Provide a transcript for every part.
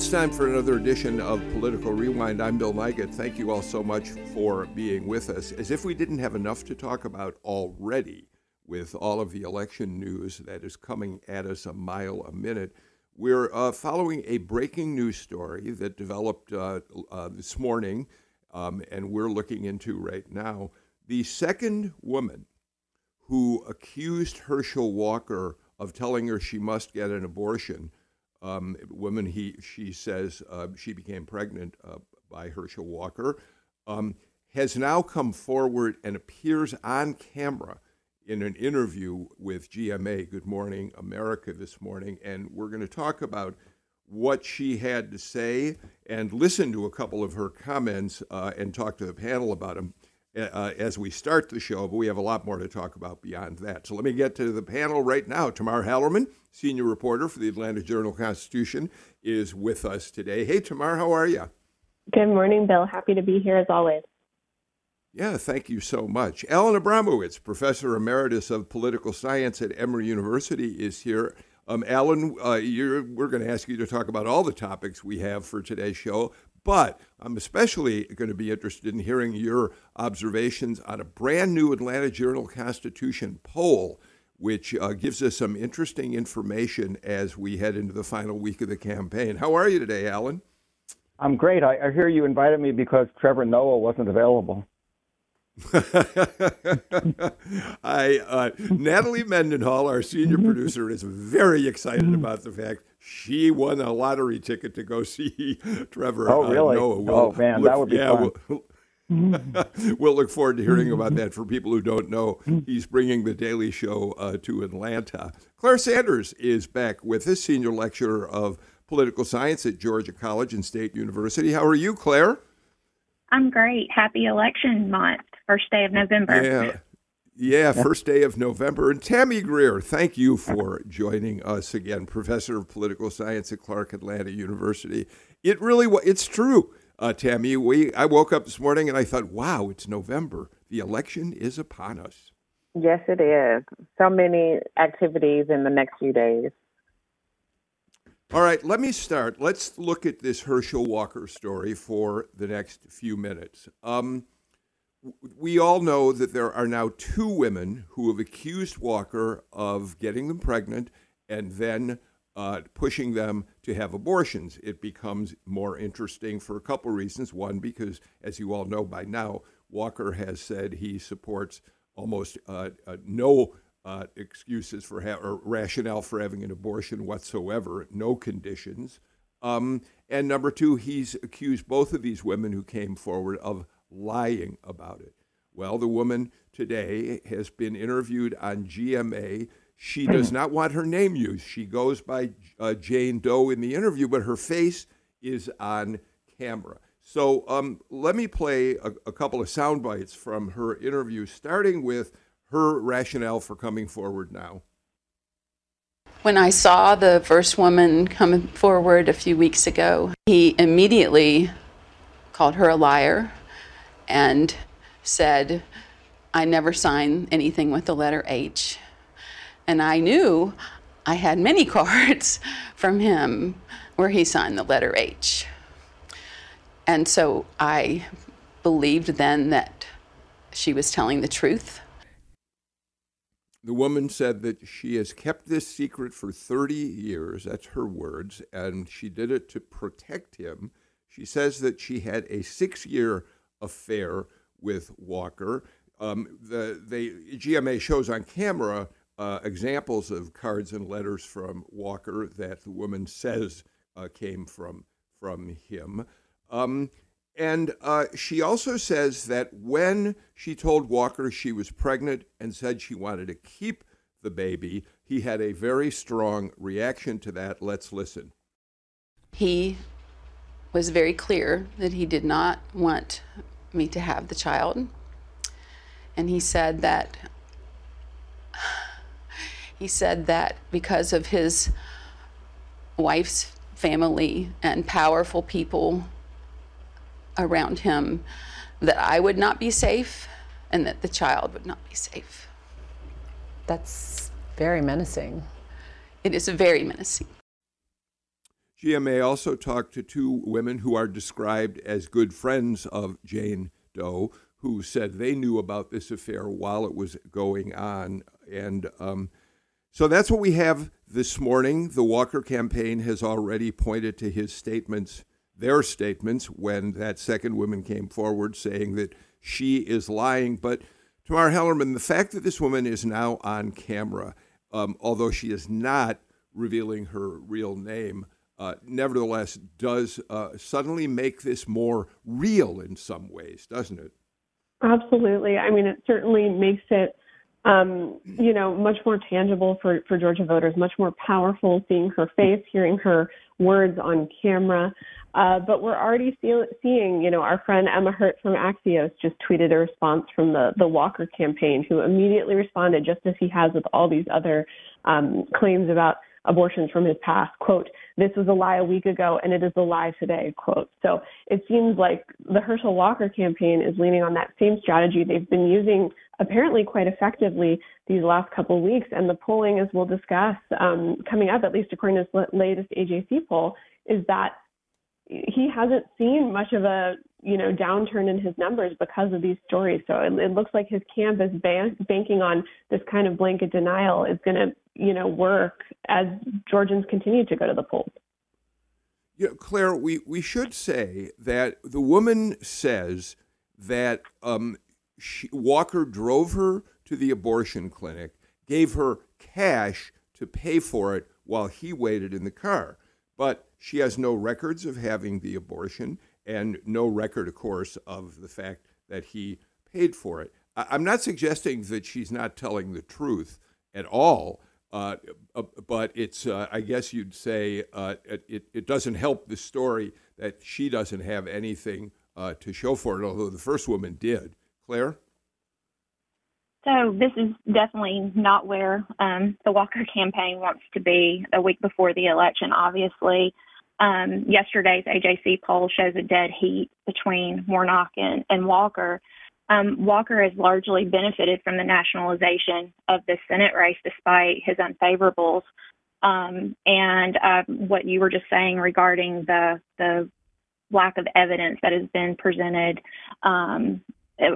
It's time for another edition of Political Rewind. I'm Bill Nigut. Thank you all so much for being with us. As if we didn't have enough to talk about already with all of the election news that is coming at us a mile a minute, we're uh, following a breaking news story that developed uh, uh, this morning, um, and we're looking into right now. The second woman who accused Herschel Walker of telling her she must get an abortion um, woman he she says uh, she became pregnant uh, by Herschel Walker, um, has now come forward and appears on camera in an interview with GMA Good Morning America this morning, and we're going to talk about what she had to say and listen to a couple of her comments uh, and talk to the panel about them uh, as we start the show, but we have a lot more to talk about beyond that. So let me get to the panel right now. Tamar Hallerman, senior reporter for the Atlanta Journal Constitution, is with us today. Hey, Tamar, how are you? Good morning, Bill. Happy to be here as always. Yeah, thank you so much. Alan Abramowitz, professor emeritus of political science at Emory University, is here. Um, Alan, uh, we're going to ask you to talk about all the topics we have for today's show, but I'm especially going to be interested in hearing your observations on a brand new Atlanta Journal Constitution poll, which uh, gives us some interesting information as we head into the final week of the campaign. How are you today, Alan? I'm great. I, I hear you invited me because Trevor Noah wasn't available. I uh, Natalie Mendenhall, our senior producer, is very excited about the fact she won a lottery ticket to go see Trevor. Oh, really? Uh, Noah. We'll oh, man, look, that would be yeah, fun. We'll, we'll look forward to hearing about that. For people who don't know, he's bringing the Daily Show uh, to Atlanta. Claire Sanders is back with us, senior lecturer of political science at Georgia College and State University. How are you, Claire? I'm great. Happy election month, first day of November. Yeah. Yeah, first day of November. And Tammy Greer, thank you for joining us again, professor of political science at Clark Atlanta University. It really, it's true, uh, Tammy. We, I woke up this morning and I thought, wow, it's November. The election is upon us. Yes, it is. So many activities in the next few days. All right, let me start. Let's look at this Herschel Walker story for the next few minutes. Um, we all know that there are now two women who have accused Walker of getting them pregnant and then uh, pushing them to have abortions. It becomes more interesting for a couple reasons. One, because as you all know by now, Walker has said he supports almost uh, uh, no uh, excuses for ha- or rationale for having an abortion whatsoever, no conditions. Um, and number two, he's accused both of these women who came forward of lying about it. Well, the woman today has been interviewed on GMA. She does not want her name used. She goes by uh, Jane Doe in the interview, but her face is on camera. So um, let me play a, a couple of sound bites from her interview, starting with her rationale for coming forward now. When I saw the first woman come forward a few weeks ago, he immediately called her a liar and said, I never sign anything with the letter H. And I knew I had many cards from him where he signed the letter H. And so I believed then that she was telling the truth. The woman said that she has kept this secret for 30 years. That's her words. And she did it to protect him. She says that she had a six year affair with Walker. Um, the they, GMA shows on camera uh, examples of cards and letters from Walker that the woman says uh, came from from him. Um, and uh, she also says that when she told Walker she was pregnant and said she wanted to keep the baby, he had a very strong reaction to that. Let's listen. he was very clear that he did not want me to have the child. And he said that he said that because of his wife's family and powerful people around him that I would not be safe and that the child would not be safe. That's very menacing. It is very menacing. GMA also talked to two women who are described as good friends of Jane Doe, who said they knew about this affair while it was going on. And um, so that's what we have this morning. The Walker campaign has already pointed to his statements, their statements, when that second woman came forward saying that she is lying. But Tamar Hallerman, the fact that this woman is now on camera, um, although she is not revealing her real name, uh, nevertheless does uh, suddenly make this more real in some ways, doesn't it? Absolutely. I mean, it certainly makes it, um, you know, much more tangible for, for Georgia voters, much more powerful seeing her face, hearing her words on camera. Uh, but we're already see- seeing, you know, our friend Emma Hurt from Axios just tweeted a response from the, the Walker campaign, who immediately responded, just as he has with all these other um, claims about abortions from his past. Quote, this was a lie a week ago and it is a lie today, quote. So it seems like the Herschel Walker campaign is leaning on that same strategy they've been using apparently quite effectively these last couple of weeks. And the polling, as we'll discuss um, coming up, at least according to this latest AJC poll, is that he hasn't seen much of a you know downturn in his numbers because of these stories. So it, it looks like his camp is ban- banking on this kind of blanket denial is going to you know work as Georgians continue to go to the polls. Yeah, Claire, we, we should say that the woman says that um, she, Walker drove her to the abortion clinic, gave her cash to pay for it while he waited in the car. But she has no records of having the abortion and no record, of course, of the fact that he paid for it. I'm not suggesting that she's not telling the truth at all, uh, uh, but it's, uh, I guess you'd say, uh, it, it doesn't help the story that she doesn't have anything uh, to show for it, although the first woman did. Claire? So this is definitely not where um, the Walker campaign wants to be a week before the election. Obviously, um, yesterday's AJC poll shows a dead heat between Warnock and, and Walker. Um, Walker has largely benefited from the nationalization of the Senate race despite his unfavorables. Um, and uh, what you were just saying regarding the the lack of evidence that has been presented um,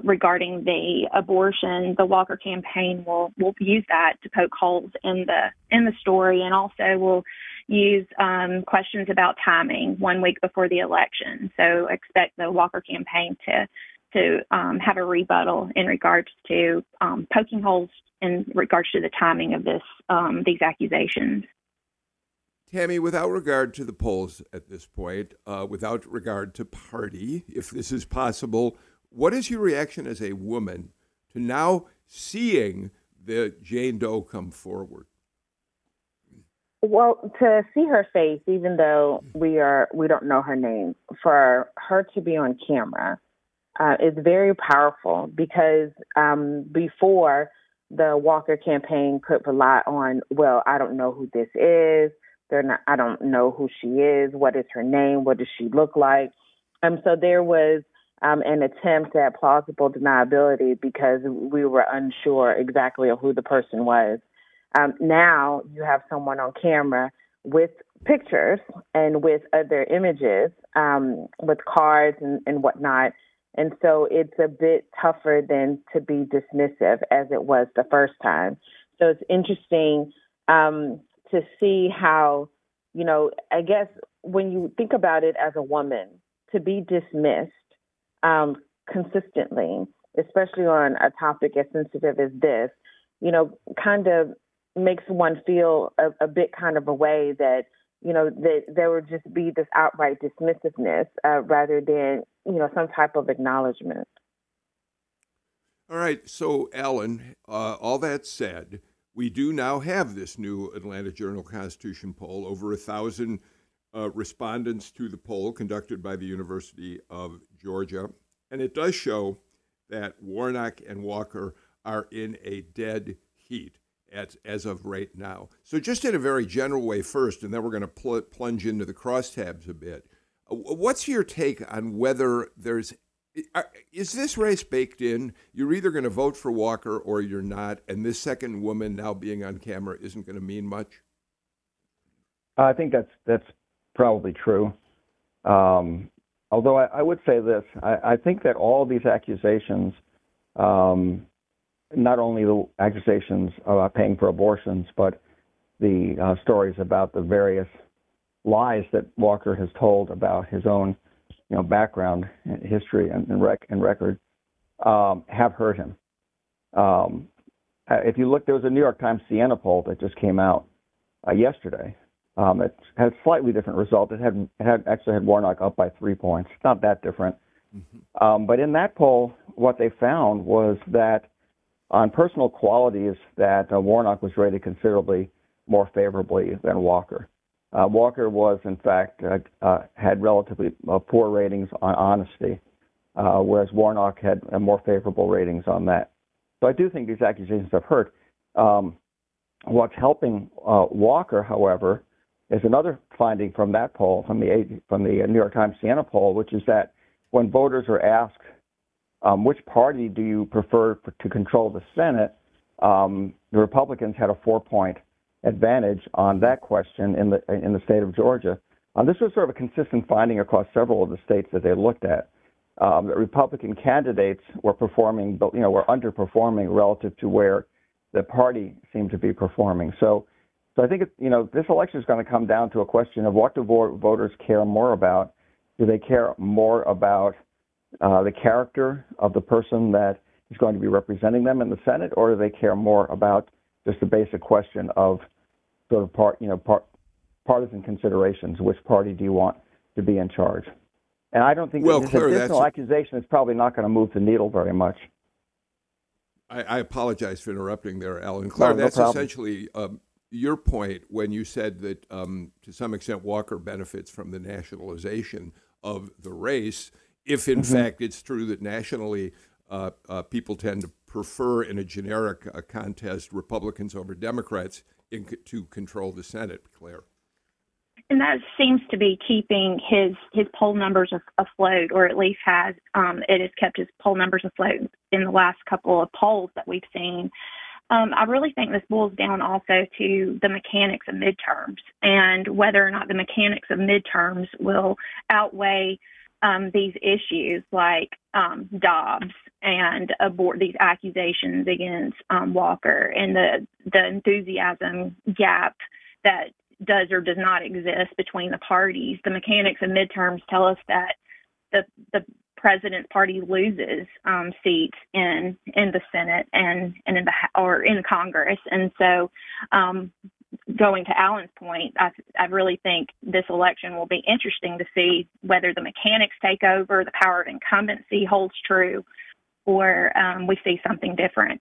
regarding the abortion, the Walker campaign will will use that to poke holes in the in the story, and also will use um, questions about timing one week before the election. So expect the Walker campaign to to um, have a rebuttal in regards to um, poking holes in regards to the timing of this um, these accusations. Tammy, without regard to the polls at this point, uh, without regard to party, if this is possible, what is your reaction as a woman to now seeing the Jane Doe come forward? Well, to see her face, even though we are we don't know her name, for her to be on camera uh, is very powerful because um, before the Walker campaign could rely on, well, I don't know who this is. They're not. I don't know who she is. What is her name? What does she look like? Um, so there was um, an attempt at plausible deniability because we were unsure exactly who the person was. Um, now you have someone on camera with pictures and with other images, um, with cards and, and whatnot. And so it's a bit tougher than to be dismissive as it was the first time. So it's interesting um, to see how, you know, I guess when you think about it as a woman, to be dismissed um, consistently, especially on a topic as sensitive as this, you know, kind of makes one feel a, a bit kind of a way that you know that there would just be this outright dismissiveness uh, rather than you know some type of acknowledgement. All right, so Alan, uh, all that said, we do now have this new Atlanta Journal Constitution poll. Over a thousand uh, respondents to the poll conducted by the University of Georgia, and it does show that Warnock and Walker are in a dead heat as, as of right now. So, just in a very general way, first, and then we're going to pl- plunge into the crosstabs a bit. Uh, what's your take on whether there's uh, is this race baked in? You're either going to vote for Walker or you're not, and this second woman now being on camera isn't going to mean much. I think that's that's probably true. Um, although I, I, would say this, I, I, think that all these accusations, um, not only the accusations about paying for abortions, but the uh, stories about the various lies that Walker has told about his own, you know, background, history, and, and, rec- and record, um, have hurt him. Um, uh, if you look, there was a New York Times Siena poll that just came out uh, yesterday. Um, it had a slightly different result. It had, it had actually had Warnock up by three points. Not that different. Mm-hmm. Um, but in that poll, what they found was that on personal qualities, that uh, Warnock was rated considerably more favorably than Walker. Uh, Walker was, in fact, uh, uh, had relatively uh, poor ratings on honesty, whereas Warnock had more favorable ratings on that. So I do think these accusations have hurt. Um, what's helping Walker, however, is another finding from that poll, from the from the New York Times Siena poll, which is that when voters are asked um, which party do you prefer to control the Senate, um, the Republicans had a four-point advantage on that question in the in the state of Georgia. Um, this was sort of a consistent finding across several of the states that they looked at. Um, the Republican candidates were performing, you know, were underperforming relative to where the party seemed to be performing. So, so I think it, you know this election is going to come down to a question of what do voters care more about? Do they care more about uh, the character of the person that is going to be representing them in the Senate, or do they care more about just the basic question of sort of part, you know, part, partisan considerations. Which party do you want to be in charge? And I don't think well, this Claire, additional accusation is probably not going to move the needle very much. I, I apologize for interrupting there, Alan. Claire, no, no that's problem. essentially um, your point when you said that um, to some extent Walker benefits from the nationalization of the race. If in mm-hmm. fact it's true that nationally uh, uh, people tend to prefer in a generic uh, contest Republicans over Democrats, in, to control the Senate, Claire. And that seems to be keeping his his poll numbers afloat, or at least has um, it has kept his poll numbers afloat in the last couple of polls that we've seen. Um, I really think this boils down also to the mechanics of midterms and whether or not the mechanics of midterms will outweigh um, these issues like um, Dobbs and abort these accusations against um, Walker and the the enthusiasm gap that does or does not exist between the parties. The mechanics of midterms tell us that the the president's party loses um, seats in in the Senate and and in the or in Congress, and so um, going to Alan's point, I, I really think this election will be interesting to see whether the mechanics take over, the power of incumbency holds true, or um, we see something different.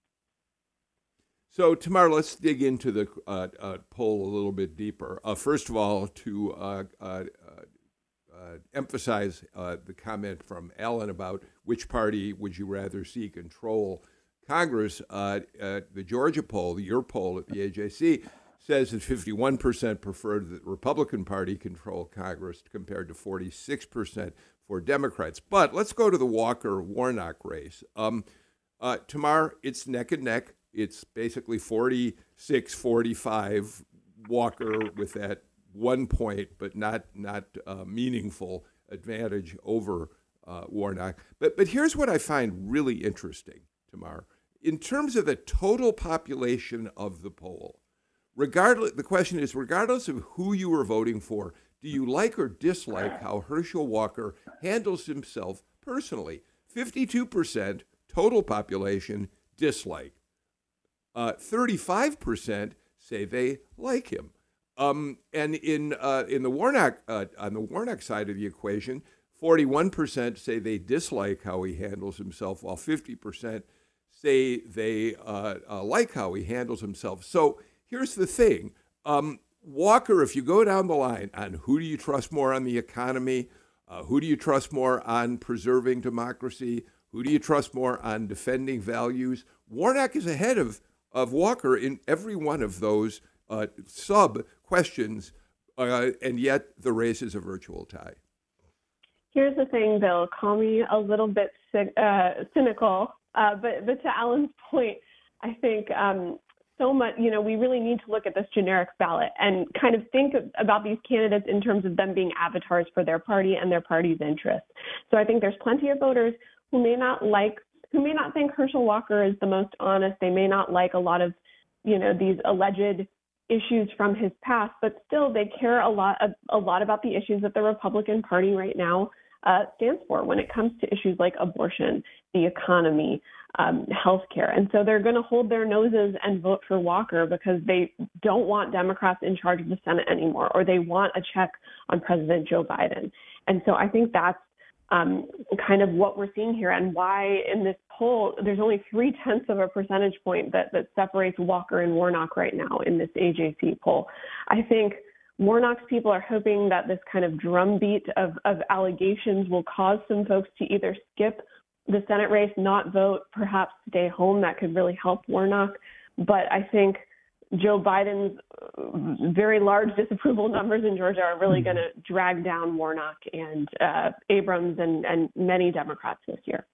So, Tamar, let's dig into the uh, uh, poll a little bit deeper. Uh, first of all, to uh, uh, uh, emphasize the comment from Alan about which party would you rather see control Congress, the Georgia poll, your poll at the AJC, says that 51% preferred the Republican Party control Congress compared to 46% for Democrats. But let's go to the Walker Warnock race. Um, uh, Tamar, it's neck and neck. It's basically 46 45 Walker with that one point, but not, not uh, meaningful advantage over uh, Warnock. But, but here's what I find really interesting, Tamar. In terms of the total population of the poll, regardless the question is regardless of who you were voting for do you like or dislike how herschel walker handles himself personally? 52% total population dislike. Uh, 35% say they like him. Um, and in uh, in the Warnock uh, on the Warnock side of the equation, 41% say they dislike how he handles himself, while 50% say they uh, uh, like how he handles himself. So here's the thing um, Walker, if you go down the line on who do you trust more on the economy, uh, who do you trust more on preserving democracy, who do you trust more on defending values, Warnock is ahead of, of Walker in every one of those uh, sub questions, uh, and yet the race is a virtual tie. Here's the thing, Bill. Call me a little bit uh, cynical, uh, but but to Alan's point, I think um, so much. You know, we really need to look at this generic ballot and kind of think about these candidates in terms of them being avatars for their party and their party's interests. So I think there's plenty of voters who may not like, who may not think Herschel Walker is the most honest. They may not like a lot of, you know, these alleged issues from his past, but still they care a lot a, a lot about the issues that the Republican Party right now uh, stands for when it comes to issues like abortion, the economy, um, healthcare. And so they're going to hold their noses and vote for Walker because they don't want Democrats in charge of the Senate anymore, or they want a check on President Joe Biden. And so I think that's um, kind of what we're seeing here and why in this poll there's only three tenths of a percentage point that, that separates Walker and Warnock right now in this AJC poll. I think Warnock's people are hoping that this kind of drumbeat of, of allegations will cause some folks to either skip the Senate race, not vote, perhaps stay home. That could really help Warnock. But I think Joe Biden's uh, very large disapproval numbers in Georgia are really mm-hmm. going to drag down Warnock and uh, Abrams and, and many Democrats this year.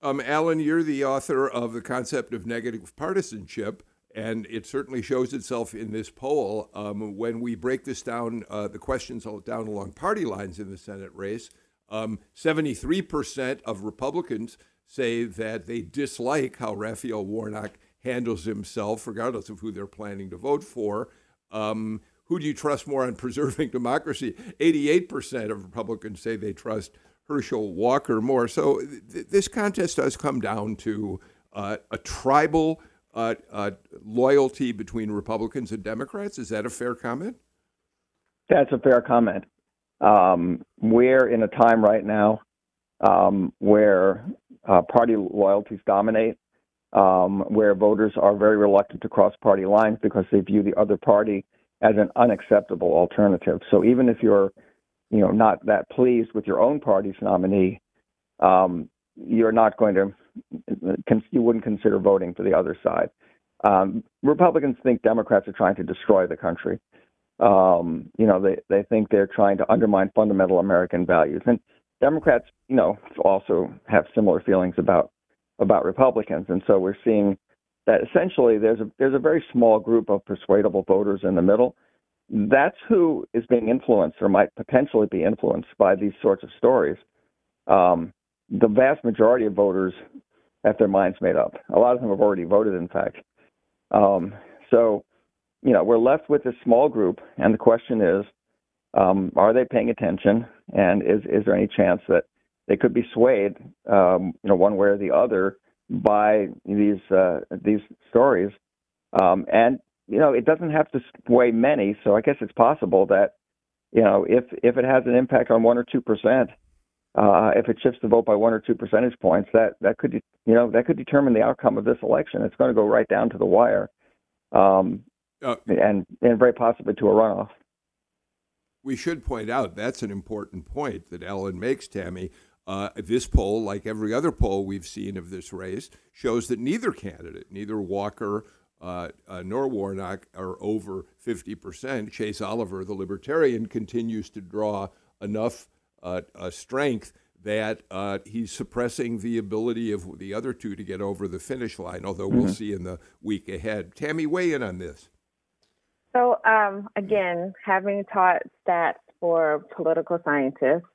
Um, Alan, you're the author of The Concept of Negative Partisanship. And it certainly shows itself in this poll. Um, when we break this down, uh, the questions down along party lines in the Senate race, um, 73% of Republicans say that they dislike how Raphael Warnock handles himself, regardless of who they're planning to vote for. Um, who do you trust more on preserving democracy? 88% of Republicans say they trust Herschel Walker more. So th- this contest does come down to uh, a tribal uh, uh, loyalty between Republicans and Democrats. Is that a fair comment? That's a fair comment. Um, we're in a time right now um, where uh, party loyalties dominate, um, where voters are very reluctant to cross party lines because they view the other party as an unacceptable alternative. So even if you're, you know, not that pleased with your own party's nominee, um, you're not going to you wouldn't consider voting for the other side. Um, Republicans think Democrats are trying to destroy the country. Um, you know, they they think they're trying to undermine fundamental American values, and Democrats, you know, also have similar feelings about about Republicans, and so we're seeing that essentially there's a there's a very small group of persuadable voters in the middle. That's who is being influenced or might potentially be influenced by these sorts of stories. Um, the vast majority of voters have their minds made up. A lot of them have already voted, in fact. Um, so, you know, we're left with a small group, and the question is, um, are they paying attention? And is is there any chance that they could be swayed, um, you know, one way or the other by these uh, these stories? Um, and you know, it doesn't have to sway many. So I guess it's possible that, you know, if if it has an impact on one or two percent, uh, if it shifts the vote by one or two percentage points, that that could you know that could determine the outcome of this election. It's going to go right down to the wire, um, uh, and and very possibly to a runoff. We should point out that's an important point that Alan makes, Tammy. Uh, this poll, like every other poll we've seen of this race, shows that neither candidate, neither Walker uh, uh, nor Warnock, are over 50%. Chase Oliver, the Libertarian, continues to draw enough uh, strength that uh, he's suppressing the ability of the other two to get over the finish line, although mm-hmm. we'll see in the week ahead. Tammy, weigh in on this. So, um, again, having taught stats for political scientists,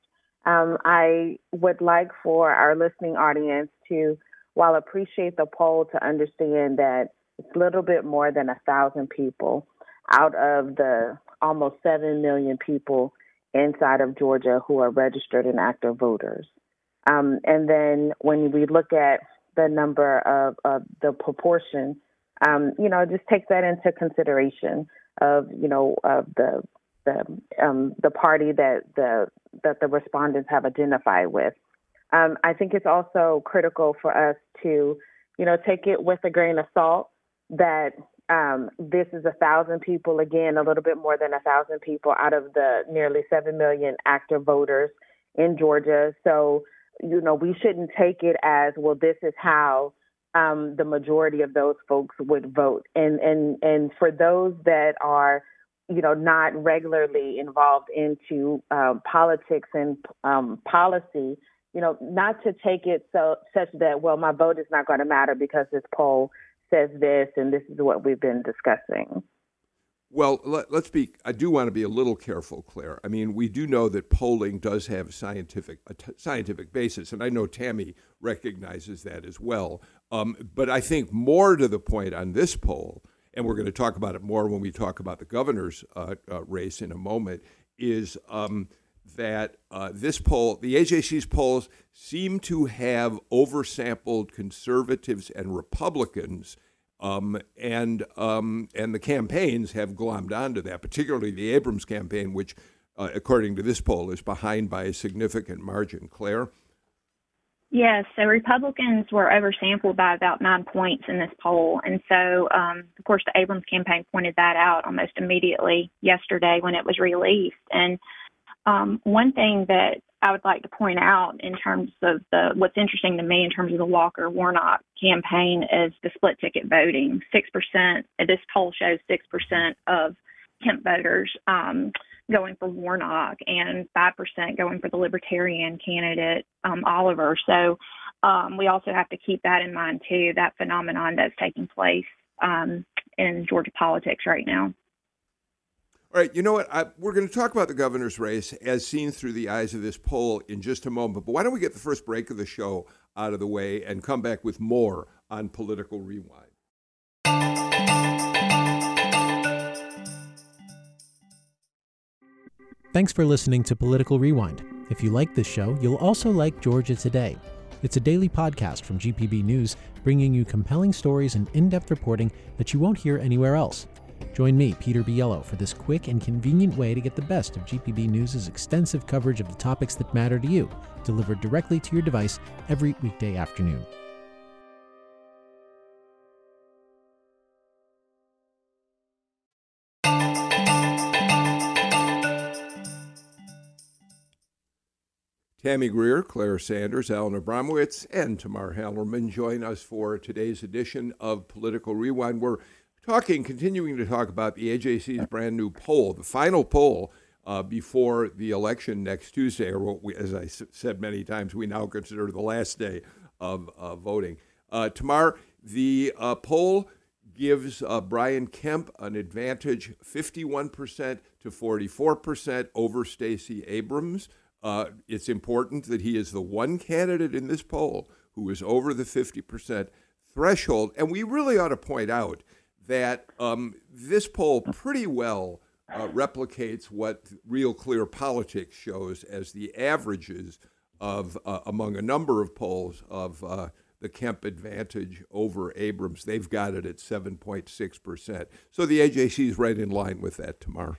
um, I would like for our listening audience to, while appreciate the poll, to understand that it's a little bit more than a thousand people out of the almost seven million people inside of Georgia who are registered and active voters. Um, and then when we look at the number of, of the proportion, um, you know, just take that into consideration of, you know, of the the um, the party that the that the respondents have identified with. Um, I think it's also critical for us to, you know, take it with a grain of salt that Um, this is a thousand people, again, a little bit more than a thousand people out of the nearly seven million active voters in Georgia. So, you know, we shouldn't take it as well. This is how um, the majority of those folks would vote, and and and for those that are you know, not regularly involved into um, politics and um, policy, you know, not to take it so such that well, my vote is not going to matter because this poll says this and this is what we've been discussing. Well, let, us be. I do want to be a little careful, Claire. I mean, we do know that polling does have a scientific a t- scientific basis, and I know Tammy recognizes that as well. Um, but I think more to the point on this poll and we're going to talk about it more when we talk about the governor's uh, uh, race in a moment, is um, that uh, this poll, the AJC's polls, seem to have oversampled conservatives and Republicans. Um, and um, and the campaigns have glommed onto that, particularly the Abrams campaign, which, uh, according to this poll, is behind by a significant margin. Claire. Yes, so Republicans were oversampled by about nine points in this poll. And so, um, of course, the Abrams campaign pointed that out almost immediately yesterday when it was released. And um, one thing that I would like to point out in terms of the what's interesting to me in terms of the Walker Warnock campaign is the split ticket voting. Six percent. This poll shows six percent of Kemp voters um, going for Warnock and 5% going for the Libertarian candidate, um, Oliver. So um, we also have to keep that in mind, too, that phenomenon that's taking place um, in Georgia politics right now. All right, you know what? I, we're going to talk about the governor's race as seen through the eyes of this poll in just a moment. But why don't we get the first break of the show out of the way and come back with more on Political Rewind? Thanks for listening to Political Rewind. If you like this show, you'll also like Georgia Today. It's a daily podcast from GPB News, bringing you compelling stories and in depth reporting that you won't hear anywhere else. Join me, Peter Biello, for this quick and convenient way to get the best of GPB News' extensive coverage of the topics that matter to you, delivered directly to your device every weekday afternoon. Tammy Greer, Claire Sanders, Alan Abramowitz, and Tamar Hallerman join us for today's edition of Political Rewind. We're talking, continuing to talk about the AJC's brand new poll, the final poll uh, before the election next Tuesday, or what we, as I s- said many times, we now consider the last day of uh, voting. Uh, Tamar, the uh, poll gives uh, Brian Kemp an advantage 51% to 44% over Stacey Abrams. Uh, it's important that he is the one candidate in this poll who is over the 50% threshold. And we really ought to point out that um, this poll pretty well uh, replicates what Real Clear Politics shows as the averages of uh, among a number of polls of uh, the Kemp advantage over Abrams. They've got it at 7.6%. So the AJC is right in line with that Tamar.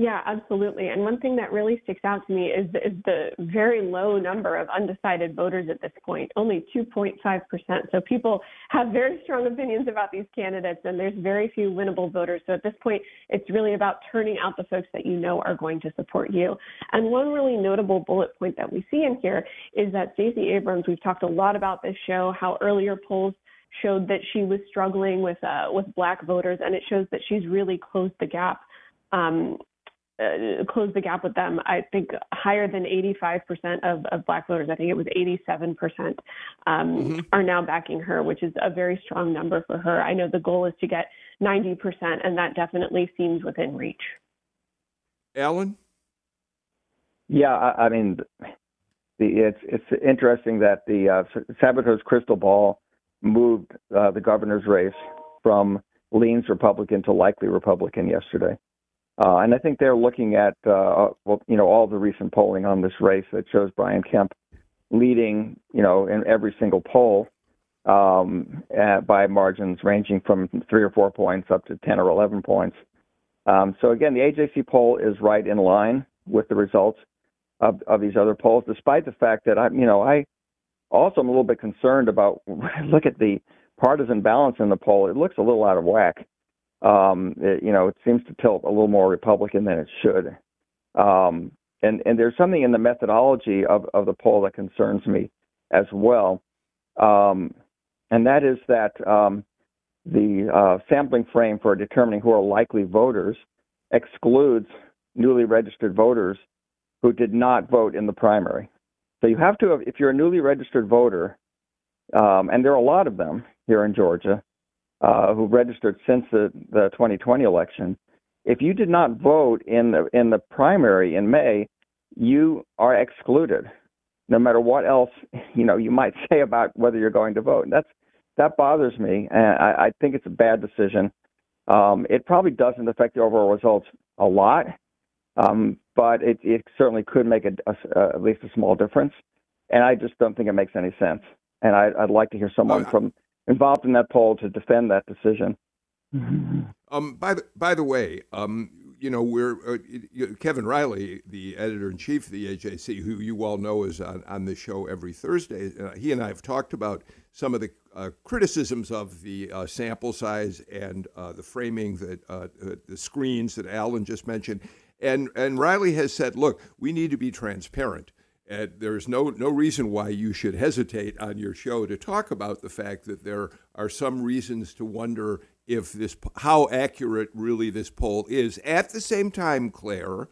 Yeah, absolutely. And one thing that really sticks out to me is, is the very low number of undecided voters at this point, only 2.5%. So people have very strong opinions about these candidates, and there's very few winnable voters. So at this point, it's really about turning out the folks that you know are going to support you. And one really notable bullet point that we see in here is that Stacey Abrams, we've talked a lot about this show, how earlier polls showed that she was struggling with uh, with black voters, and it shows that she's really closed the gap um, uh, close the gap with them. I think higher than 85% of, of black voters, I think it was 87%, um, mm-hmm. are now backing her, which is a very strong number for her. I know the goal is to get 90%, and that definitely seems within reach. Alan? Yeah, I, I mean, the, it's it's interesting that the uh, Sabato's crystal ball moved uh, the governor's race from leans Republican to likely Republican yesterday. Uh, and I think they're looking at, uh, well, you know, all the recent polling on this race that shows Brian Kemp leading, you know, in every single poll um, at, by margins ranging from three or four points up to 10 or 11 points. Um, so again, the AJC poll is right in line with the results of, of these other polls, despite the fact that I, you know, I also am a little bit concerned about look at the partisan balance in the poll, it looks a little out of whack. Um, it, you know, it seems to tilt a little more Republican than it should. Um, and and there's something in the methodology of, of the poll that concerns me as well, um, and that is that um, the uh, sampling frame for determining who are likely voters excludes newly registered voters who did not vote in the primary. So you have to, have, if you're a newly registered voter, um, and there are a lot of them here in Georgia uh, who registered since the, the 2020 election. If you did not vote in the in the primary in May, you are excluded, no matter what else you know you might say about whether you're going to vote. And that's that bothers me, and I, I think it's a bad decision. Um, it probably doesn't affect the overall results a lot, um, but it, it certainly could make a, a, at least a small difference. And I just don't think it makes any sense. And I, would like to hear someone from involved in that poll to defend that decision. Um, by the by the way, um, you know we're uh, Kevin Riley, the editor in chief of the AJC, who you all know is on on the show every Thursday. Uh, he and I have talked about some of the uh, criticisms of the uh, sample size and uh, the framing that uh, the screens that Alan just mentioned. And and Riley has said, look, we need to be transparent. And there's no, no reason why you should hesitate on your show to talk about the fact that there are some reasons to wonder if this how accurate really this poll is. At the same time, Claire,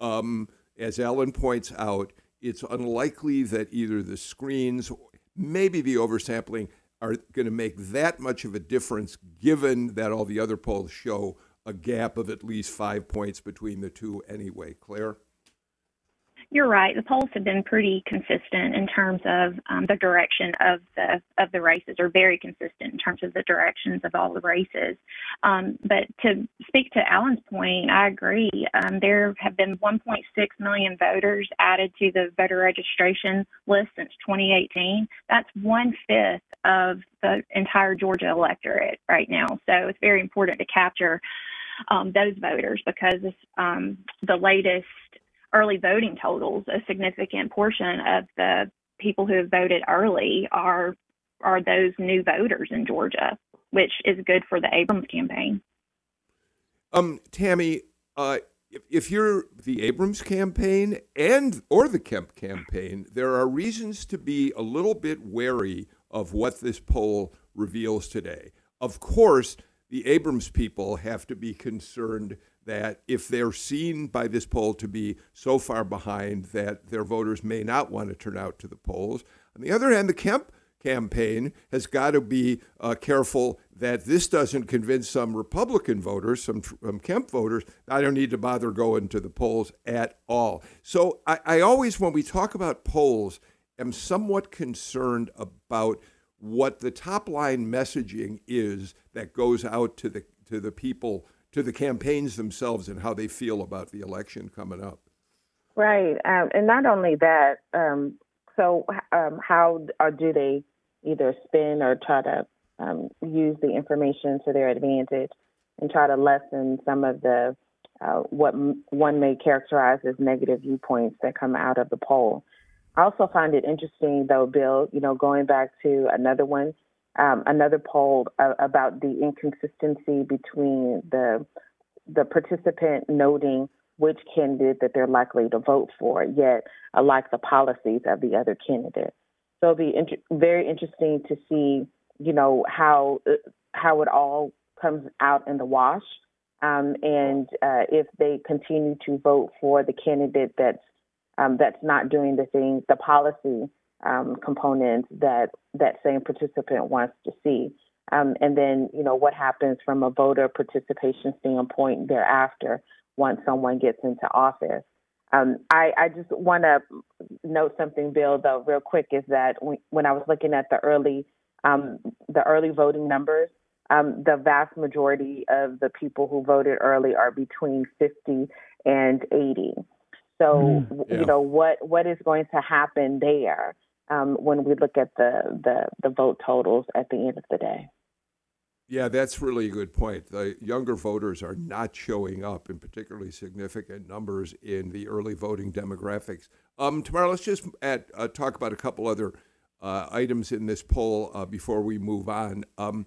um, as Alan points out, it's unlikely that either the screens, maybe the oversampling, are going to make that much of a difference, given that all the other polls show a gap of at least five points between the two anyway. Claire? You're right. The polls have been pretty consistent in terms of um, the direction of the of the races, or very consistent in terms of the directions of all the races. Um, but to speak to Alan's point, I agree. Um, there have been 1.6 million voters added to the voter registration list since 2018. That's one fifth of the entire Georgia electorate right now. So it's very important to capture um, those voters because um, the latest early voting totals, a significant portion of the people who have voted early are are those new voters in Georgia, which is good for the Abrams campaign. Um, Tammy, uh, if, if you're the Abrams campaign and or the Kemp campaign, there are reasons to be a little bit wary of what this poll reveals today. Of course, the Abrams people have to be concerned that if they're seen by this poll to be so far behind that their voters may not want to turn out to the polls. On the other hand, the Kemp campaign has got to be uh, careful that this doesn't convince some Republican voters, some, some Kemp voters, I don't need to bother going to the polls at all. So I, I always, when we talk about polls, am somewhat concerned about what the top line messaging is that goes out to the to the people to the campaigns themselves and how they feel about the election coming up. Right, um, and not only that. Um, so, um, how or do they either spin or try to um, use the information to their advantage and try to lessen some of the uh, what m- one may characterize as negative viewpoints that come out of the poll? I also find it interesting, though, Bill. You know, going back to another one um, another poll uh, about the inconsistency between the the participant noting which candidate that they're likely to vote for, yet uh, like the policies of the other candidate. So it'll be inter- very interesting to see, you know, how uh, how it all comes out in the wash, um, and uh, if they continue to vote for the candidate that's um, that's not doing the thing, the policy um, components that that same participant wants to see. Um, and then, you know, what happens from a voter participation standpoint thereafter once someone gets into office. Um, I, I, just want to note something, Bill, though, real quick, is that when I was looking at the early um, the early voting numbers, um, the vast majority of the people who voted early are between 50 and 80. So, mm, yeah. you know, what what is going to happen there? Um, when we look at the, the, the vote totals at the end of the day. Yeah, that's really a good point. The younger voters are not showing up in particularly significant numbers in the early voting demographics. Um, Tamar, let's just uh, talk about a couple other uh, items in this poll uh, before we move on. Um,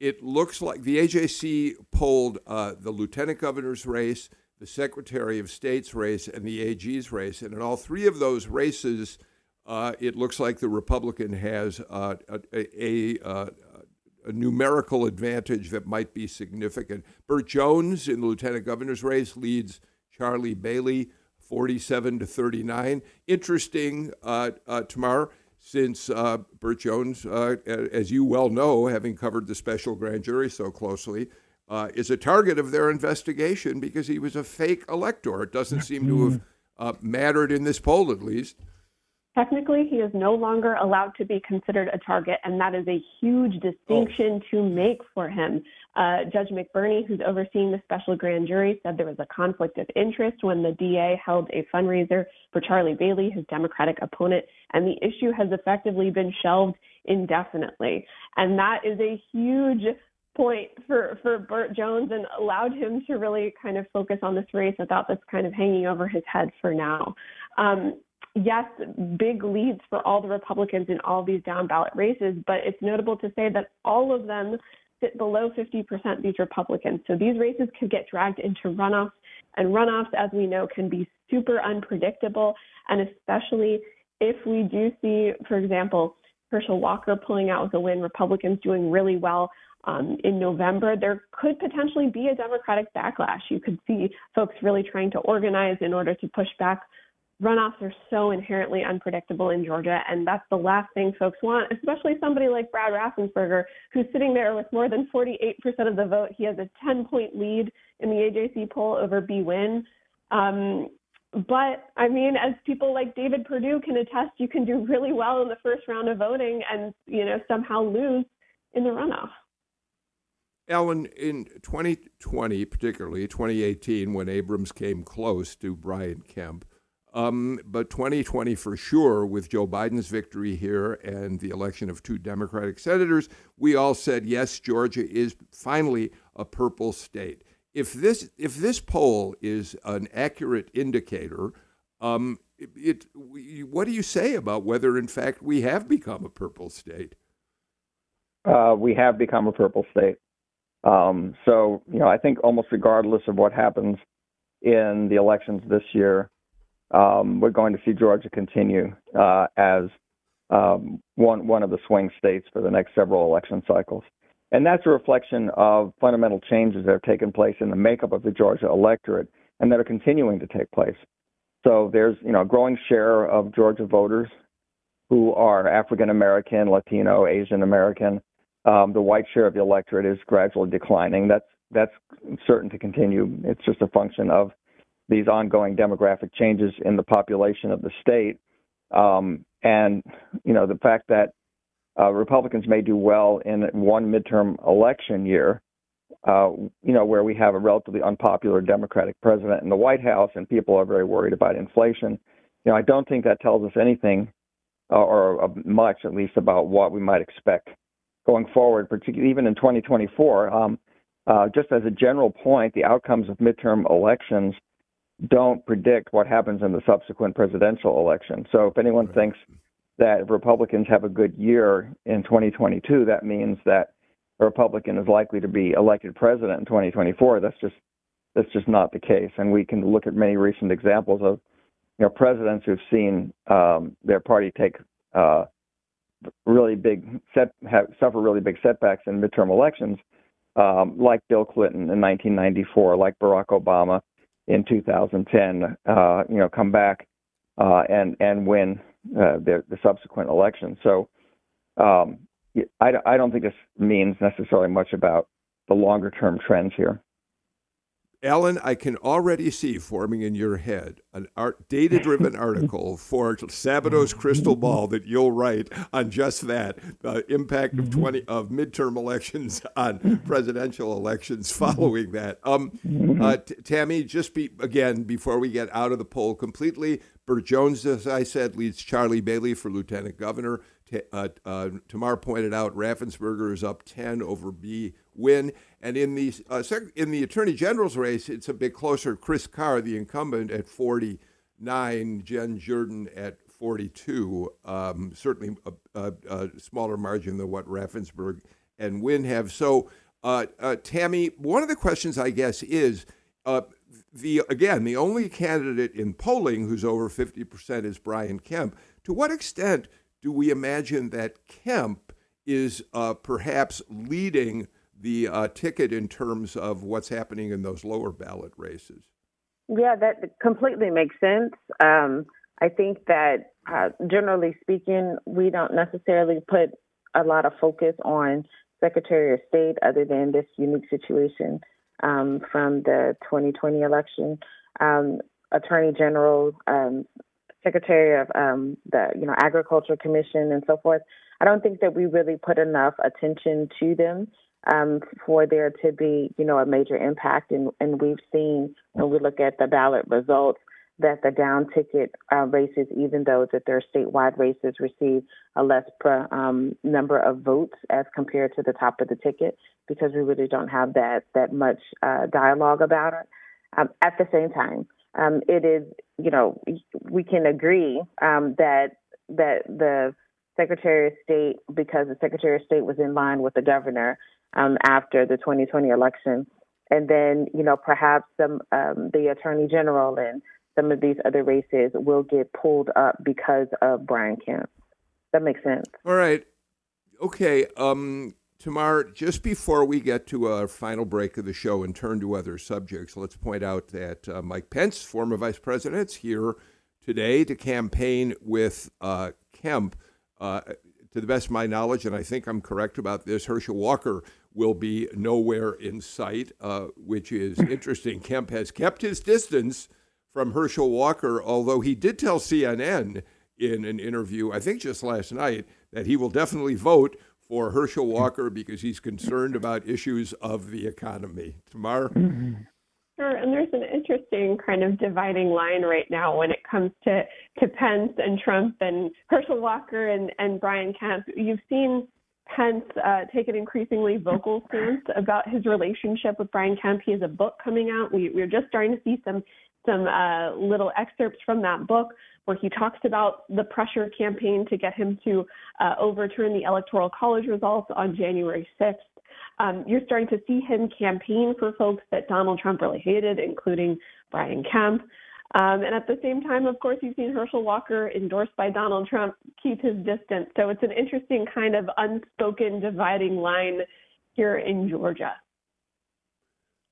it looks like the AJC polled uh, the lieutenant governor's race, the secretary of state's race, and the AG's race. And in all three of those races, uh, it looks like the Republican has uh, a, a, a, a, numerical advantage that might be significant. Burt Jones in the lieutenant governor's race leads Charlie Bailey 47 to 39. Interesting, uh, uh, Tamar, since uh, Burt Jones, uh, as you well know, having covered the special grand jury so closely, uh, is a target of their investigation because he was a fake elector. It doesn't seem to have uh, mattered in this poll, at least. Technically, he is no longer allowed to be considered a target, and that is a huge distinction oh. to make for him. Uh, Judge McBurney, who's overseeing the special grand jury, said there was a conflict of interest when the DA held a fundraiser for Charlie Bailey, his Democratic opponent, and the issue has effectively been shelved indefinitely. And that is a huge point for, for Burt Jones and allowed him to really kind of focus on this race without this kind of hanging over his head for now. Um, yes, big leads for all the Republicans in all these down ballot races, but it's notable to say that all of them sit below 50%, these Republicans. So these races could get dragged into runoffs, and runoffs, as we know, can be super unpredictable, and especially if we do see, for example, Herschel Walker pulling out with a win, Republicans doing really well um, in November, there could potentially be a Democratic backlash. You could see folks really trying to organize in order to push back runoffs are so inherently unpredictable in Georgia, and that's the last thing folks want, especially somebody like Brad Raffensperger, who's sitting there with more than 48% of the vote. He has a 10 point lead in the AJC poll over Bee Nguyen. Um, but I mean, as people like David Perdue can attest, you can do really well in the first round of voting and, you know, somehow lose in the runoff. Alan, in 2020, particularly 2018, when Abrams came close to Brian Kemp, um, but 2020 for sure, with Joe Biden's victory here and the election of two Democratic senators, we all said yes, Georgia is finally a purple state. If this if this poll is an accurate indicator, um, it, it, what do you say about whether in fact we have become a purple state? Uh, we have become a purple state. Um, so you know, I think almost regardless of what happens in the elections this year, um, we're going to see Georgia continue uh, as um, one one of the swing states for the next several election cycles. And that's a reflection of fundamental changes that have taken place in the makeup of the Georgia electorate and that are continuing to take place. So there's you know a growing share of Georgia voters who are African American, Latino, Asian American. Um, the white share of the electorate is gradually declining. That's that's certain to continue. It's just a function of these ongoing demographic changes in the population of the state. Um, and, you know, the fact that uh, Republicans may do well in one midterm election year, uh, you know, where we have a relatively unpopular Democratic president in the White House and people are very worried about inflation. You know, I don't think that tells us anything uh, or uh, much, at least, about what we might expect going forward, particularly even in 2024. Um, uh, just as a general point, the outcomes of midterm elections don't predict what happens in the subsequent presidential election. So if anyone right. thinks that Republicans have a good year in 2022, that means that a Republican is likely to be elected president in 2024. That's just that's just not the case. And we can look at many recent examples of you know presidents who've seen um, their party take uh, really big set have, suffer really big setbacks in midterm elections, um, like Bill Clinton in 1994, like Barack Obama in 2010, uh, you know, come back uh, and and win uh, the, the subsequent election. So um, I, I don't think this means necessarily much about the longer term trends here. Alan, I can already see forming in your head an art, data-driven article for Sabato's crystal ball that you'll write on just that: the impact of mm-hmm. twenty of midterm elections on presidential elections following that. Um, mm-hmm. uh, t- Tammy, just be again before we get out of the poll completely. Burt Jones, as I said, leads Charlie Bailey for lieutenant governor. T- uh, uh, Tamar pointed out Raffensperger is up ten over Bee Nguyen. And in the uh, in the attorney general's race, it's a bit closer. Chris Carr, the incumbent, at 49, Jen Jordan at 42, um, certainly a, a, a, smaller margin than what Raffensperger and Nguyen have. So, uh, uh, Tammy, one of the questions I guess is uh, the again the only candidate in polling who's over 50 percent is Brian Kemp. To what extent do we imagine that Kemp is uh, perhaps leading the uh, ticket in terms of what's happening in those lower ballot races? Yeah, that completely makes sense. Um, I think that uh, generally speaking, we don't necessarily put a lot of focus on Secretary of State other than this unique situation um, from the 2020 election. Um, Attorney General, um, Secretary of um, the you know Agriculture Commission, and so forth. I don't think that we really put enough attention to them um, for there to be, you know, a major impact. And, and we've seen when we look at the ballot results that the down ticket uh, races, even though that their statewide races receive a less per, um, number of votes as compared to the top of the ticket, because we really don't have that that much uh, dialogue about it. Um, at the same time, um, it is, you know, we can agree um, that that the Secretary of State, because the Secretary of State was in line with the governor, um, after the 2020 election. And then, you know, perhaps some um, the attorney general and some of these other races will get pulled up because of Brian Kemp. That makes sense. All right. Okay. Um, Tamar, just before we get to our final break of the show and turn to other subjects, let's point out that uh, Mike Pence, former vice president, is here today to campaign with uh, Kemp. Uh, to the best of my knowledge, and I think I'm correct about this, Herschel Walker will be nowhere in sight, uh, which is interesting. Kemp has kept his distance from Herschel Walker, although he did tell CNN in an interview, I think just last night, that he will definitely vote for Herschel Walker because he's concerned about issues of the economy. Tamar? Sure, and there's an interesting kind of dividing line right now when it comes to, to Pence and Trump and Herschel Walker and, and Brian Kemp. You've seen Pence uh, take an increasingly vocal stance about his relationship with Brian Kemp. He has a book coming out. We, we're just starting to see some some uh, little excerpts from that book where he talks about the pressure campaign to get him to uh, overturn the electoral college results on January 6th um, you're starting to see him campaign for folks that Donald Trump really hated, including Brian Kemp. Um, and at the same time, of course, you've seen Herschel Walker, endorsed by Donald Trump, keep his distance. So it's an interesting kind of unspoken dividing line here in Georgia.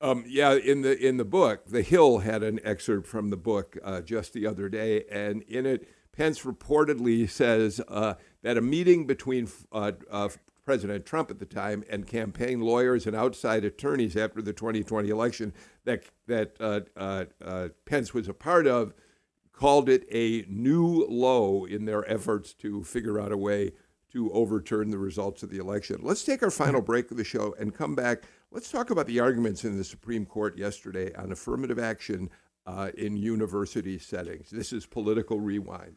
Um, yeah, in the in the book, The Hill had an excerpt from the book uh, just the other day, and in it, Pence reportedly says uh, that a meeting between uh, uh President Trump at the time and campaign lawyers and outside attorneys after the 2020 election that that uh, uh, uh, Pence was a part of called it a new low in their efforts to figure out a way to overturn the results of the election. Let's take our final break of the show and come back. Let's talk about the arguments in the Supreme Court yesterday on affirmative action uh, in university settings. This is Political Rewind.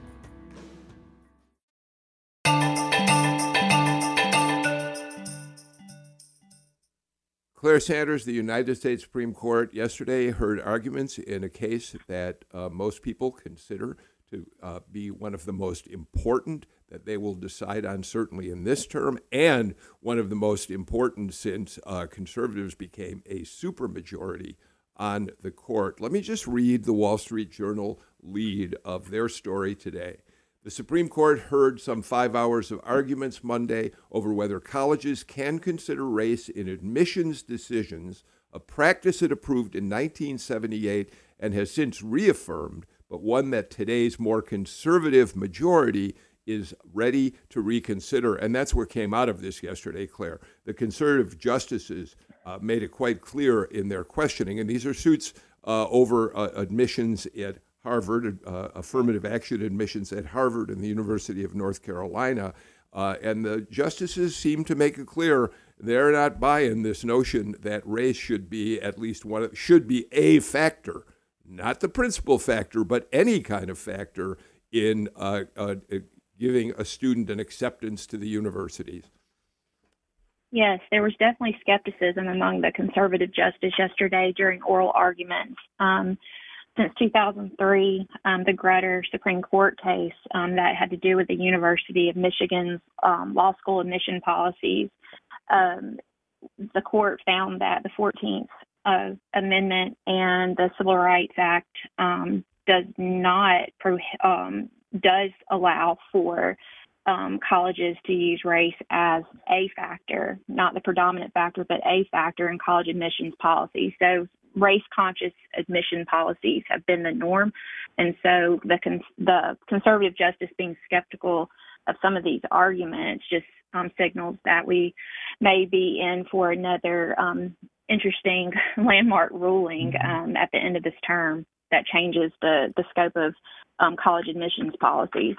Claire Sanders, the United States Supreme Court, yesterday heard arguments in a case that uh, most people consider to uh, be one of the most important that they will decide on, certainly in this term, and one of the most important since uh, conservatives became a supermajority on the court. Let me just read the Wall Street Journal lead of their story today. The Supreme Court heard some five hours of arguments Monday over whether colleges can consider race in admissions decisions, a practice it approved in 1978 and has since reaffirmed, but one that today's more conservative majority is ready to reconsider. And that's what came out of this yesterday, Claire. The conservative justices uh, made it quite clear in their questioning, and these are suits uh, over uh, admissions at Harvard, uh, affirmative action admissions at Harvard and the University of North Carolina. Uh, and the justices seem to make it clear they're not buying this notion that race should be at least one should be a factor, not the principal factor, but any kind of factor in uh, uh, giving a student an acceptance to the universities. Yes, there was definitely skepticism among the conservative justice yesterday during oral arguments. Um, since 2003, um, the Grutter Supreme Court case um, that had to do with the University of Michigan's um, law school admission policies, um, the court found that the 14th uh, Amendment and the Civil Rights Act um, does not um, does allow for colleges to use race as a factor, not the predominant factor, but a factor in college admissions policy. So race conscious admission policies have been the norm. And so the, cons- the conservative justice being skeptical of some of these arguments just um, signals that we may be in for another um, interesting landmark ruling mm-hmm. um, at the end of this term that changes the, the scope of um, college admissions policies.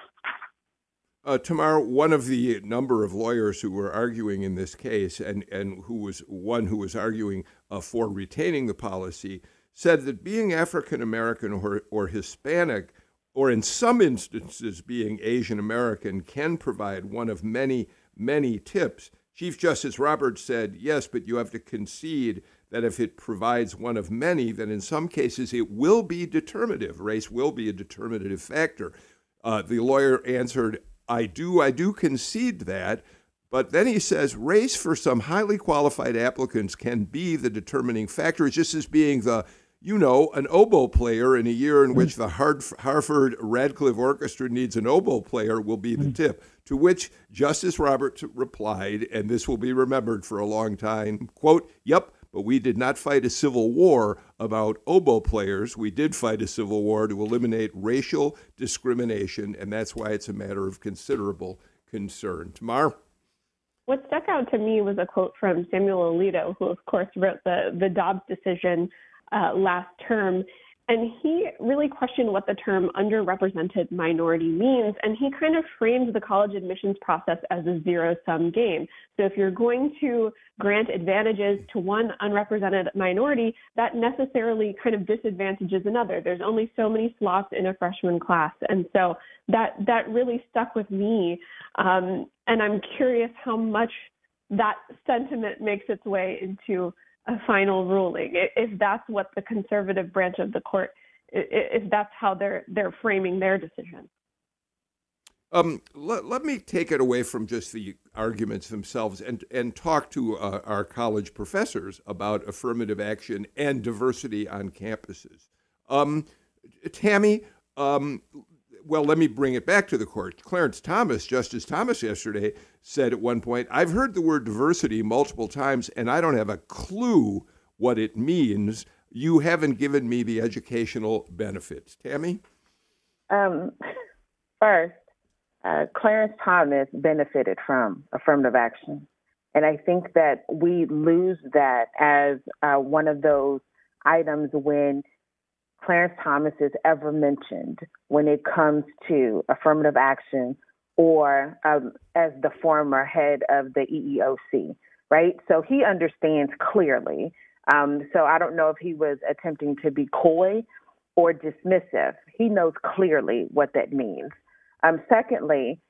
Uh, Tamar, one of the number of lawyers who were arguing in this case, and, and who was one who was arguing uh, for retaining the policy, said that being African American or, or Hispanic, or in some instances being Asian American, can provide one of many, many tips. Chief Justice Roberts said, yes, but you have to concede that if it provides one of many, then in some cases it will be determinative. Race will be a determinative factor. Uh, the lawyer answered, I do, I do concede that. But then he says race for some highly qualified applicants can be the determining factor, just as being the, you know, an oboe player in a year in mm. which the Harvard Radcliffe Orchestra needs an oboe player will be the mm. tip. To which Justice Roberts replied, and this will be remembered for a long time, quote, Yep, but we did not fight a civil war about oboe players. We did fight a civil war to eliminate racial discrimination, and that's why it's a matter of considerable concern. Tamar? What stuck out to me was a quote from Samuel Alito, who, of course, wrote the, the Dobbs decision uh, last term. And he really questioned what the term underrepresented minority means. And he kind of framed the college admissions process as a zero sum game. So if you're going to grant advantages to one unrepresented minority, that necessarily kind of disadvantages another. There's only so many slots in a freshman class. And so that, that really stuck with me. Um, and I'm curious how much that sentiment makes its way into a final ruling if that's what the conservative branch of the court if that's how they're they're framing their decision. Um, let, let me take it away from just the arguments themselves and, and talk to uh, our college professors about affirmative action and diversity on campuses. Um, Tammy, um, well, let me bring it back to the court. Clarence Thomas, Justice Thomas, yesterday said at one point, I've heard the word diversity multiple times, and I don't have a clue what it means. You haven't given me the educational benefits. Tammy? Um, first, uh, Clarence Thomas benefited from affirmative action. And I think that we lose that as uh, one of those items when Clarence Thomas is ever mentioned when it comes to affirmative action or um, as the former head of the EEOC, right? So he understands clearly. Um, so I don't know if he was attempting to be coy or dismissive. He knows clearly what that means. Um, secondly,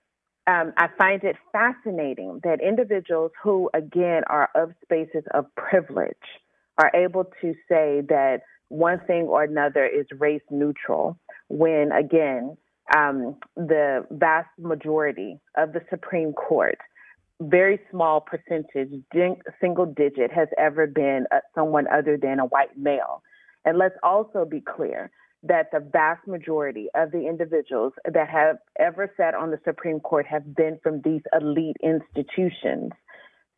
um, I find it fascinating that individuals who, again, are of spaces of privilege are able to say that one thing or another is race neutral when, again, um, the vast majority of the Supreme Court, very small percentage, single digit, has ever been uh, someone other than a white male. And let's also be clear that the vast majority of the individuals that have ever sat on the Supreme Court have been from these elite institutions.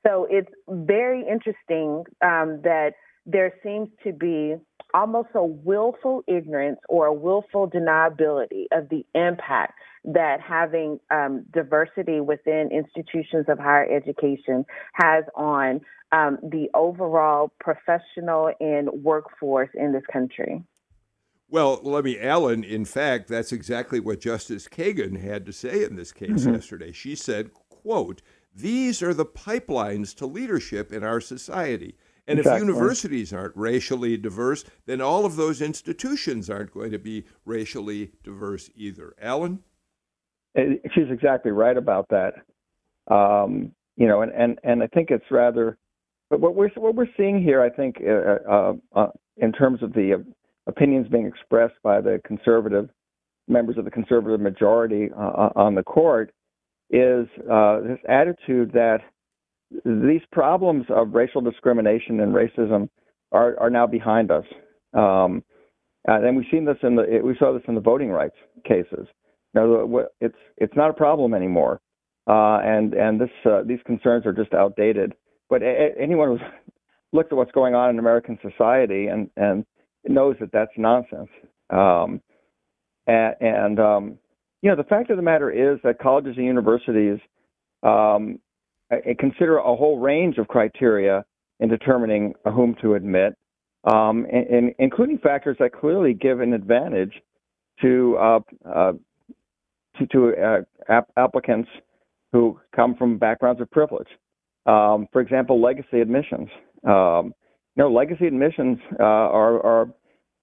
So it's very interesting um, that there seems to be almost a willful ignorance or a willful deniability of the impact that having um, diversity within institutions of higher education has on um, the overall professional and workforce in this country. Well, let me, Alan, in fact, that's exactly what Justice Kagan had to say in this case mm-hmm. yesterday. She said, quote, these are the pipelines to leadership in our society. And exactly. if universities aren't racially diverse, then all of those institutions aren't going to be racially diverse either. Alan? She's exactly right about that. Um, you know, and, and, and I think it's rather, but what we're, what we're seeing here, I think, uh, uh, uh, in terms of the opinions being expressed by the conservative members of the conservative majority uh, on the court, is uh, this attitude that these problems of racial discrimination and racism are, are now behind us. Um, and we've seen this in the we saw this in the voting rights cases. Now it's it's not a problem anymore, uh, and and this uh, these concerns are just outdated. But a- anyone who's looked at what's going on in American society and and knows that that's nonsense. Um, and, and um, you know, the fact of the matter is that colleges and universities um, consider a whole range of criteria in determining whom to admit, um, and, and, including factors that clearly give an advantage to uh, uh, to, to uh, ap- applicants who come from backgrounds of privilege. Um, for example, legacy admissions. Um, you know, legacy admissions uh, are, are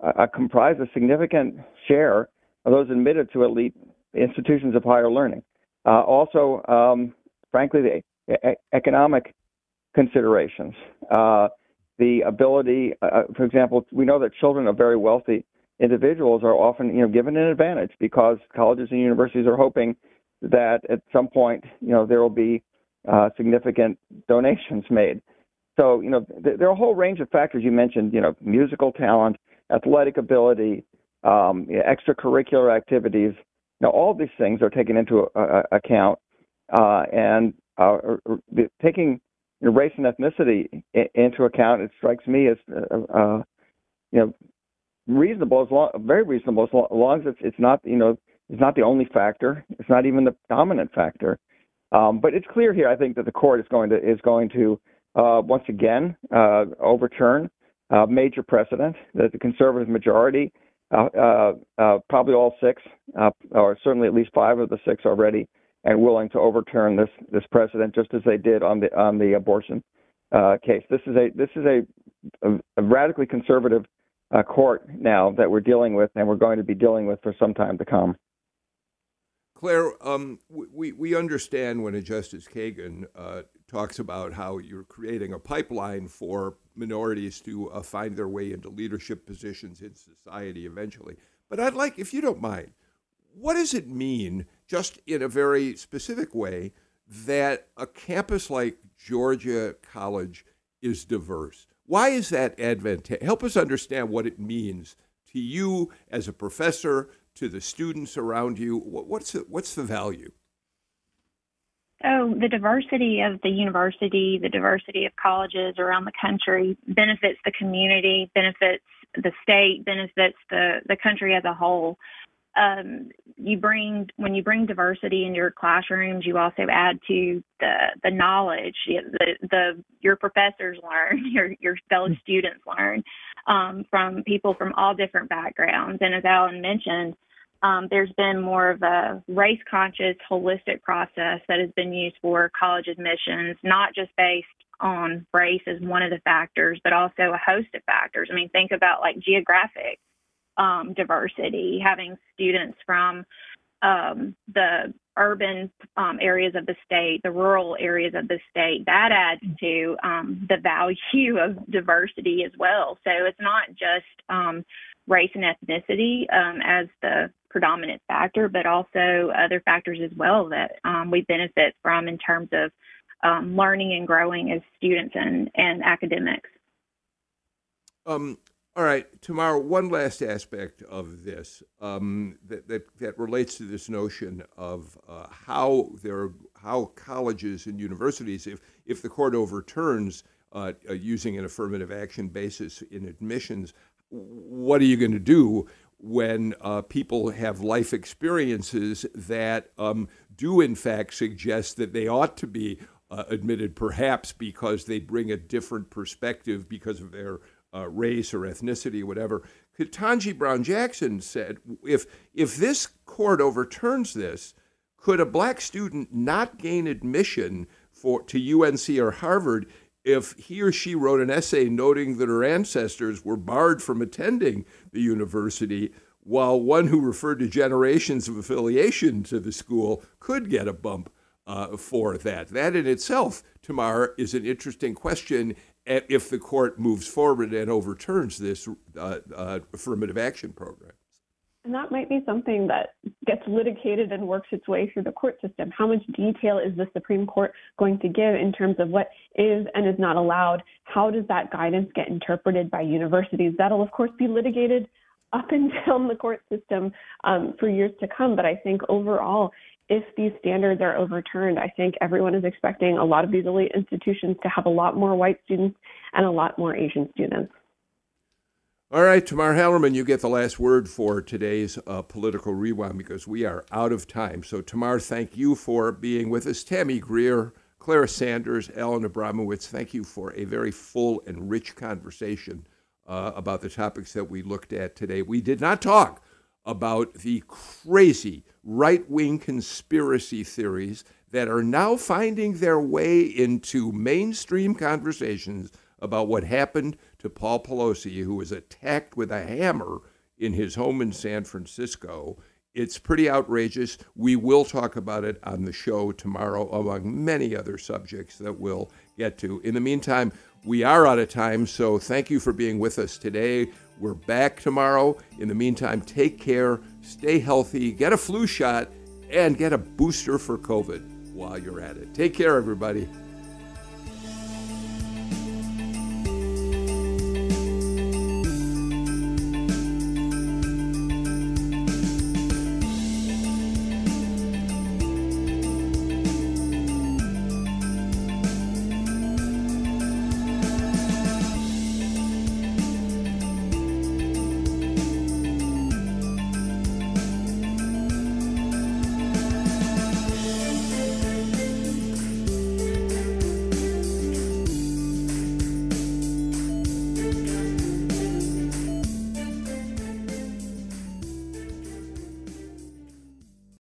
uh, comprise a significant share of those admitted to elite institutions of higher learning. Uh, also, um, frankly, the economic considerations. Uh, the ability, uh, uh, for example, we know that children of very wealthy individuals are often, you know, given an advantage because colleges and universities are hoping that at some point, you know, there will be uh, significant donations made. So, you know, th- there are a whole range of factors you mentioned. You know, musical talent, athletic ability, um, extracurricular activities, now, all these things are taken into uh, account, uh, and uh, taking you know, race and ethnicity into account, it strikes me as uh, uh, you know reasonable, as long, very reasonable, as long, as it's, it's not you know it's not the only factor, it's not even the dominant factor. Um, but it's clear here, I think, that the court is going to is going to uh, once again overturn major precedent that the conservative majority uh, uh, uh, probably all six, or certainly at least five of the six already, and willing to overturn this this precedent, just as they did on the on the abortion case. This is a this is a, a, a radically conservative court now that we're dealing with, and we're going to be dealing with for some time to come. Claire, um, we, we understand when a Justice Kagan uh, talks about how you're creating a pipeline for minorities to uh, find their way into leadership positions in society eventually. But I'd like, if you don't mind, what does it mean, just in a very specific way, that a campus like Georgia College is diverse? Why is that advantageous? Help us understand what it means to you as a professor, to the students around you. What's the, what's the value? Oh, the diversity of the university, the diversity of colleges around the country benefits the community, benefits the state, benefits the, the country as a whole. Um, you bring when you bring diversity in your classrooms, you also add to the the knowledge the the your professors learn, your your fellow hmm. students learn um, from people from all different backgrounds. And as Alan mentioned, um, there's been more of a race conscious, holistic process that has been used for college admissions, not just based on race as one of the factors, but also a host of factors. I mean, think about like geographic um, diversity, having students from um, the urban um, areas of the state, the rural areas of the state, that adds to um, the value of diversity as well. So it's not just um, race and ethnicity um, as the predominant factor, but also other factors as well that um, we benefit from in terms of learning and growing as students and, and academics. Um, all right, Tamar, one last aspect of this um, that, that, that, relates to this notion of uh, how there how colleges and universities, if, if the court overturns uh, uh, using an affirmative action basis in admissions, what are you going to do when uh, people have life experiences that um, do, in fact, suggest that they ought to be uh, admitted, perhaps because they bring a different perspective because of their uh, race or ethnicity, or whatever. Ketanji Brown Jackson said, if if this court overturns this, could a black student not gain admission for to UNC or Harvard if he or she wrote an essay noting that her ancestors were barred from attending the university, while one who referred to generations of affiliation to the school could get a bump uh, for that. That in itself, Tamar, is an interesting question if the court moves forward and overturns this uh, uh, affirmative action program. And that might be something that gets litigated and works its way through the court system. How much detail is the Supreme Court going to give in terms of what is and is not allowed? How does that guidance get interpreted by universities? That'll, of course, be litigated up and down the court system um, for years to come. But I think overall, if these standards are overturned, I think everyone is expecting a lot of these elite institutions to have a lot more white students and a lot more Asian students. All right, Tamar Hallerman, you get the last word for today's uh, political rewind because we are out of time. So, Tamar, thank you for being with us. Tammy Greer, Clara Sanders, Alan Abramowitz, thank you for a very full and rich conversation uh, about the topics that we looked at today. We did not talk about the crazy right wing conspiracy theories that are now finding their way into mainstream conversations about what happened to Paul Pelosi, who was attacked with a hammer in his home in San Francisco. It's pretty outrageous. We will talk about it on the show tomorrow, among many other subjects that we'll get to. In the meantime, we are out of time, so thank you for being with us today. We're back tomorrow. In the meantime, take care, stay healthy, get a flu shot, and get a booster for COVID while you're at it. Take care, everybody.